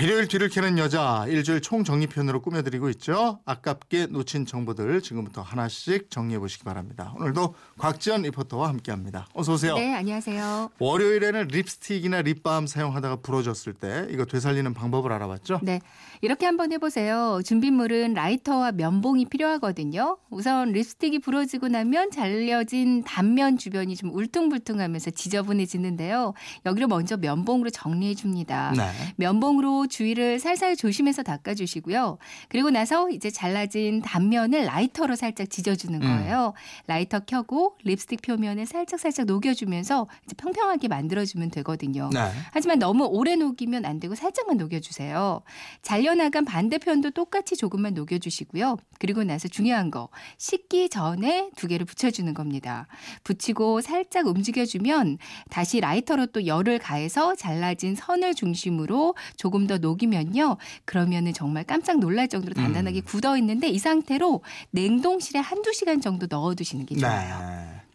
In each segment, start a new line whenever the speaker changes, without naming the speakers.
일요일 뒤를 캐는 여자 일주일 총정리편으로 꾸며드리고 있죠. 아깝게 놓친 정보들 지금부터 하나씩 정리해 보시기 바랍니다. 오늘도 곽지연 리포터와 함께합니다. 어서 오세요.
네, 안녕하세요.
월요일에는 립스틱이나 립밤 사용하다가 부러졌을 때 이거 되살리는 방법을 알아봤죠.
네, 이렇게 한번 해보세요. 준비물은 라이터와 면봉이 필요하거든요. 우선 립스틱이 부러지고 나면 잘려진 단면 주변이 좀 울퉁불퉁하면서 지저분해지는데요. 여기를 먼저 면봉으로 정리해 줍니다.
네.
면봉으로 주위를 살살 조심해서 닦아주시고요. 그리고 나서 이제 잘라진 단면을 라이터로 살짝 지져주는
음.
거예요. 라이터 켜고 립스틱 표면에 살짝 살짝 녹여주면서 이제 평평하게 만들어주면 되거든요.
네.
하지만 너무 오래 녹이면 안 되고 살짝만 녹여주세요. 잘려나간 반대편도 똑같이 조금만 녹여주시고요. 그리고 나서 중요한 거 씻기 전에 두 개를 붙여주는 겁니다. 붙이고 살짝 움직여주면 다시 라이터로 또 열을 가해서 잘라진 선을 중심으로 조금 더 녹이면요. 그러면은 정말 깜짝 놀랄 정도로 단단하게
음.
굳어 있는데 이 상태로 냉동실에 한두 시간 정도 넣어 두시는 게 좋아요.
네.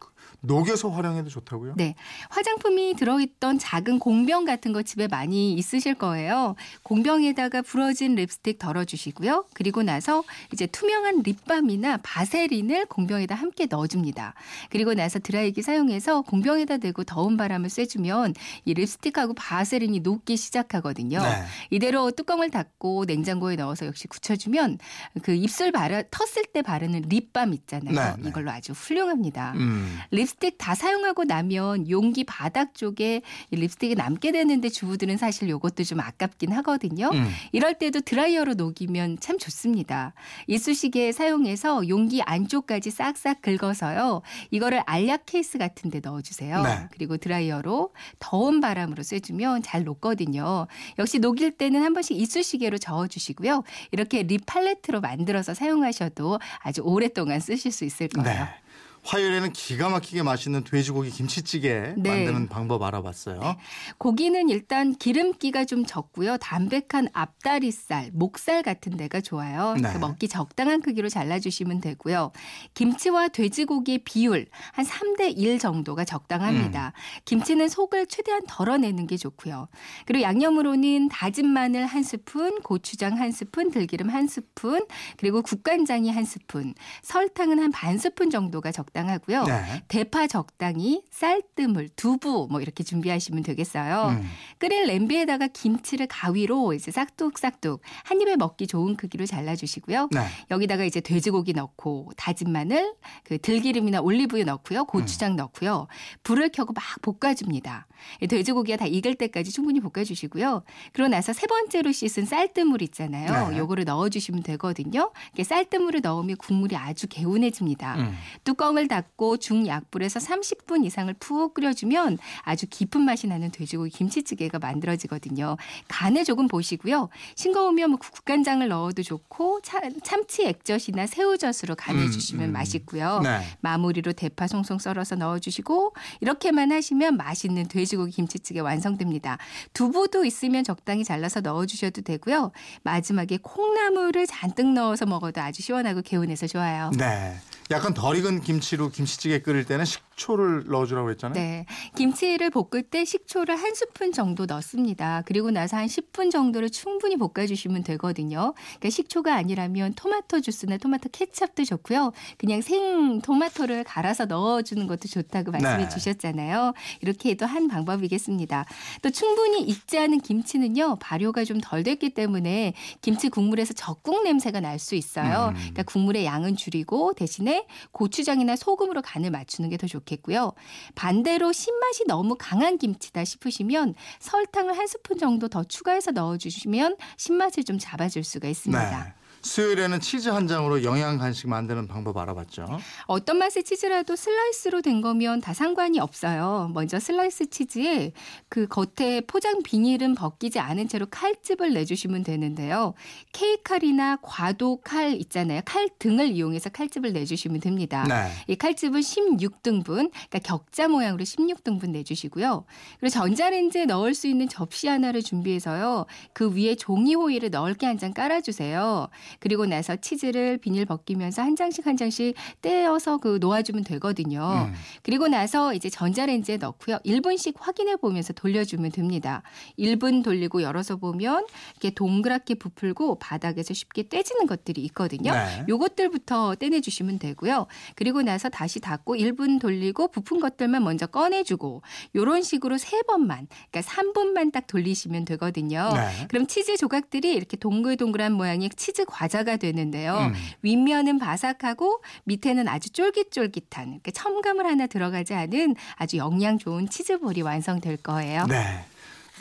녹여서 활용해도 좋다고요?
네. 화장품이 들어있던 작은 공병 같은 거 집에 많이 있으실 거예요. 공병에다가 부러진 립스틱 덜어주시고요. 그리고 나서 이제 투명한 립밤이나 바세린을 공병에다 함께 넣어줍니다. 그리고 나서 드라이기 사용해서 공병에다 대고 더운 바람을 쐬주면 이 립스틱하고 바세린이 녹기 시작하거든요.
네.
이대로 뚜껑을 닫고 냉장고에 넣어서 역시 굳혀주면 그 입술 바르, 텄을 때 바르는 립밤 있잖아요.
네, 네.
이걸로 아주 훌륭합니다.
음.
립스틱 다 사용하고 나면 용기 바닥 쪽에 이 립스틱이 남게 되는데 주부들은 사실 이것도 좀 아깝긴 하거든요.
음.
이럴 때도 드라이어로 녹이면 참 좋습니다. 이쑤시개 사용해서 용기 안쪽까지 싹싹 긁어서요. 이거를 알약 케이스 같은 데 넣어주세요.
네.
그리고 드라이어로 더운 바람으로 쐬주면 잘 녹거든요. 역시 녹일 때는 한 번씩 이쑤시개로 저어주시고요. 이렇게 립 팔레트로 만들어서 사용하셔도 아주 오랫동안 쓰실 수 있을 거예요.
네. 화요일에는 기가 막히게 맛있는 돼지고기 김치찌개
네.
만드는 방법 알아봤어요.
고기는 일단 기름기가 좀 적고요. 담백한 앞다리살, 목살 같은 데가 좋아요.
네.
먹기 적당한 크기로 잘라주시면 되고요. 김치와 돼지고기의 비율 한 3대 1 정도가 적당합니다.
음.
김치는 속을 최대한 덜어내는 게 좋고요. 그리고 양념으로는 다진 마늘 한 스푼, 고추장 한 스푼, 들기름 한 스푼, 그리고 국간장이 한 스푼, 설탕은 한 반 스푼 정도가 적당 하고요.
네.
대파 적당히, 쌀뜨물, 두부 뭐 이렇게 준비하시면 되겠어요.
음.
끓일 냄비에다가 김치를 가위로 이제 싹둑싹둑 한 입에 먹기 좋은 크기로 잘라주시고요.
네.
여기다가 이제 돼지고기 넣고 다진 마늘, 그 들기름이나 올리브유 넣고요, 고추장
음.
넣고요, 불을 켜고 막 볶아줍니다. 이 돼지고기가 다 익을 때까지 충분히 볶아주시고요. 그러고 나서 세 번째로 씻은 쌀뜨물 있잖아요.
네.
요거를 넣어주시면 되거든요. 쌀뜨물을 넣으면 국물이 아주 개운해집니다.
음.
뚜껑을 닫고 중약불에서 30분 이상을 푹 끓여주면 아주 깊은 맛이 나는 돼지고기 김치찌개가 만들어지거든요. 간을 조금 보시고요. 싱거우면 뭐 국간장을 넣어도 좋고 차- 참치 액젓이나 새우젓으로 간해주시면
음, 음.
맛있고요.
네.
마무리로 대파 송송 썰어서 넣어주시고 이렇게만 하시면 맛있는 돼지 고기 김치찌개 완성됩니다. 두부도 있으면 적당히 잘라서 넣어주셔도 되고요. 마지막에 콩나물을 잔뜩 넣어서 먹어도 아주 시원하고 개운해서 좋아요.
네. 약간 덜 익은 김치로 김치찌개 끓일 때는 식초를 넣어주라고 했잖아요.
네. 김치를 볶을 때 식초를 한 스푼 정도 넣습니다. 그리고 나서 한 10분 정도를 충분히 볶아주시면 되거든요. 그러니까 식초가 아니라면 토마토 주스나 토마토 케첩도 좋고요. 그냥 생 토마토를 갈아서 넣어주는 것도 좋다고 말씀해
네.
주셨잖아요. 이렇게 해도 한 방법이겠습니다. 또 충분히 익지 않은 김치는요. 발효가 좀 덜 됐기 때문에 김치 국물에서 적국 냄새가 날 수 있어요.
음.
그러니까 국물의 양은 줄이고 대신에 고추장이나 소금으로 간을 맞추는 게 더 좋겠고요. 반대로 신맛이 너무 강한 김치다 싶으시면 설탕을 한 스푼 정도 더 추가해서 넣어주시면 신맛을 좀 잡아줄 수가 있습니다.
네. 수요일에는 치즈 한 장으로 영양 간식 만드는 방법 알아봤죠.
어떤 맛의 치즈라도 슬라이스로 된 거면 다 상관이 없어요. 먼저 슬라이스 치즈에 그 겉에 포장 비닐은 벗기지 않은 채로 칼집을 내주시면 되는데요. 케이크 칼이나 과도 칼 있잖아요. 칼 등을 이용해서 칼집을 내주시면 됩니다.
네.
이 칼집은 16등분, 그러니까 격자 모양으로 16등분 내주시고요. 그리고 전자레인지에 넣을 수 있는 접시 하나를 준비해서요. 그 위에 종이 호일을 넓게 한 장 깔아주세요. 그리고 나서 치즈를 비닐 벗기면서 한 장씩 한 장씩 떼어서 그 놓아주면 되거든요.
음.
그리고 나서 이제 전자레인지에 넣고요. 1분씩 확인해 보면서 돌려주면 됩니다. 1분 돌리고 열어서 보면 이렇게 동그랗게 부풀고 바닥에서 쉽게 떼지는 것들이 있거든요.
네.
요것들부터 떼내 주시면 되고요. 그리고 나서 다시 닫고 1분 돌리고 부푼 것들만 먼저 꺼내주고 요런 식으로 세 번만, 그러니까 3분만 딱 돌리시면 되거든요.
네.
그럼 치즈 조각들이 이렇게 동글동글한 모양의 치즈 과 자가 되는데요.
음.
윗면은 바삭하고 밑에는 아주 쫄깃쫄깃한 이렇게 첨가물 하나 들어가지 않은 아주 영양 좋은 치즈볼이 완성될 거예요.
네.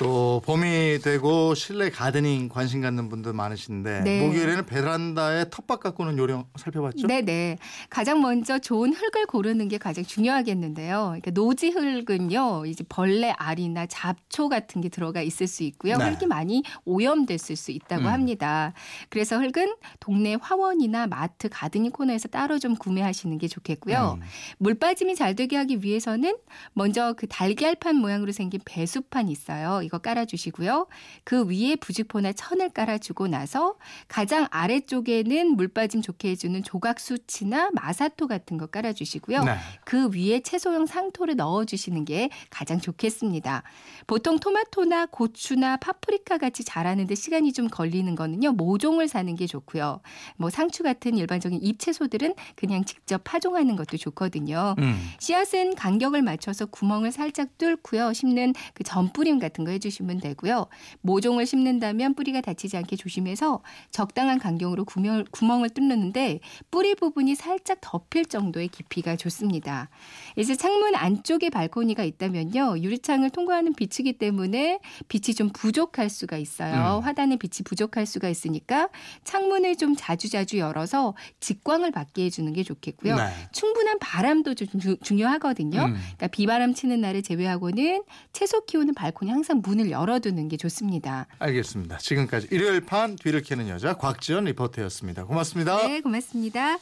또 봄이 되고 실내 가드닝 관심 갖는 분들 많으신데
네.
목요일에는 베란다에 텃밭 가꾸는 요령 살펴봤죠?
네네. 가장 먼저 좋은 흙을 고르는 게 가장 중요하겠는데요. 그러니까 노지 흙은요, 이제 벌레 알이나 잡초 같은 게 들어가 있을 수 있고요.
네.
흙이 많이 오염됐을 수 있다고
음.
합니다. 그래서 흙은 동네 화원이나 마트 가드닝 코너에서 따로 좀 구매하시는 게 좋겠고요.
음.
물 빠짐이 잘 되게 하기 위해서는 먼저 그 달걀판 모양으로 생긴 배수판 있어요. 이거 깔아주시고요. 그 위에 부직포나 천을 깔아주고 나서 가장 아래쪽에는 물 빠짐 좋게 해주는 조각 수치나 마사토 같은 거 깔아주시고요.
네.
그 위에 채소용 상토를 넣어주시는 게 가장 좋겠습니다. 보통 토마토나 고추나 파프리카 같이 자라는데 시간이 좀 걸리는 거는요 모종을 사는 게 좋고요. 뭐 상추 같은 일반적인 잎 채소들은 그냥 직접 파종하는 것도 좋거든요.
음.
씨앗은 간격을 맞춰서 구멍을 살짝 뚫고요. 심는 그 전뿌림 같은 거 해주시면 되고요. 모종을 심는다면 뿌리가 다치지 않게 조심해서 적당한 간격으로 구멍을, 구멍을 뚫는데 뿌리 부분이 살짝 덮일 정도의 깊이가 좋습니다. 이제 창문 안쪽에 발코니가 있다면요. 유리창을 통과하는 빛이기 때문에 빛이 좀 부족할 수가 있어요.
음.
화단의 빛이 부족할 수가 있으니까 창문을 좀 자주자주 열어서 직광을 받게 해주는 게 좋겠고요.
네.
충분한 바람도 좀 주- 중요하거든요.
음.
그러니까 비바람 치는 날을 제외하고는 채소 키우는 발코니 항상 문을 열어두는 게 좋습니다.
알겠습니다. 지금까지 일요일 판 뒤를 캐는 여자 곽지연 리포터였습니다. 고맙습니다.
네, 고맙습니다.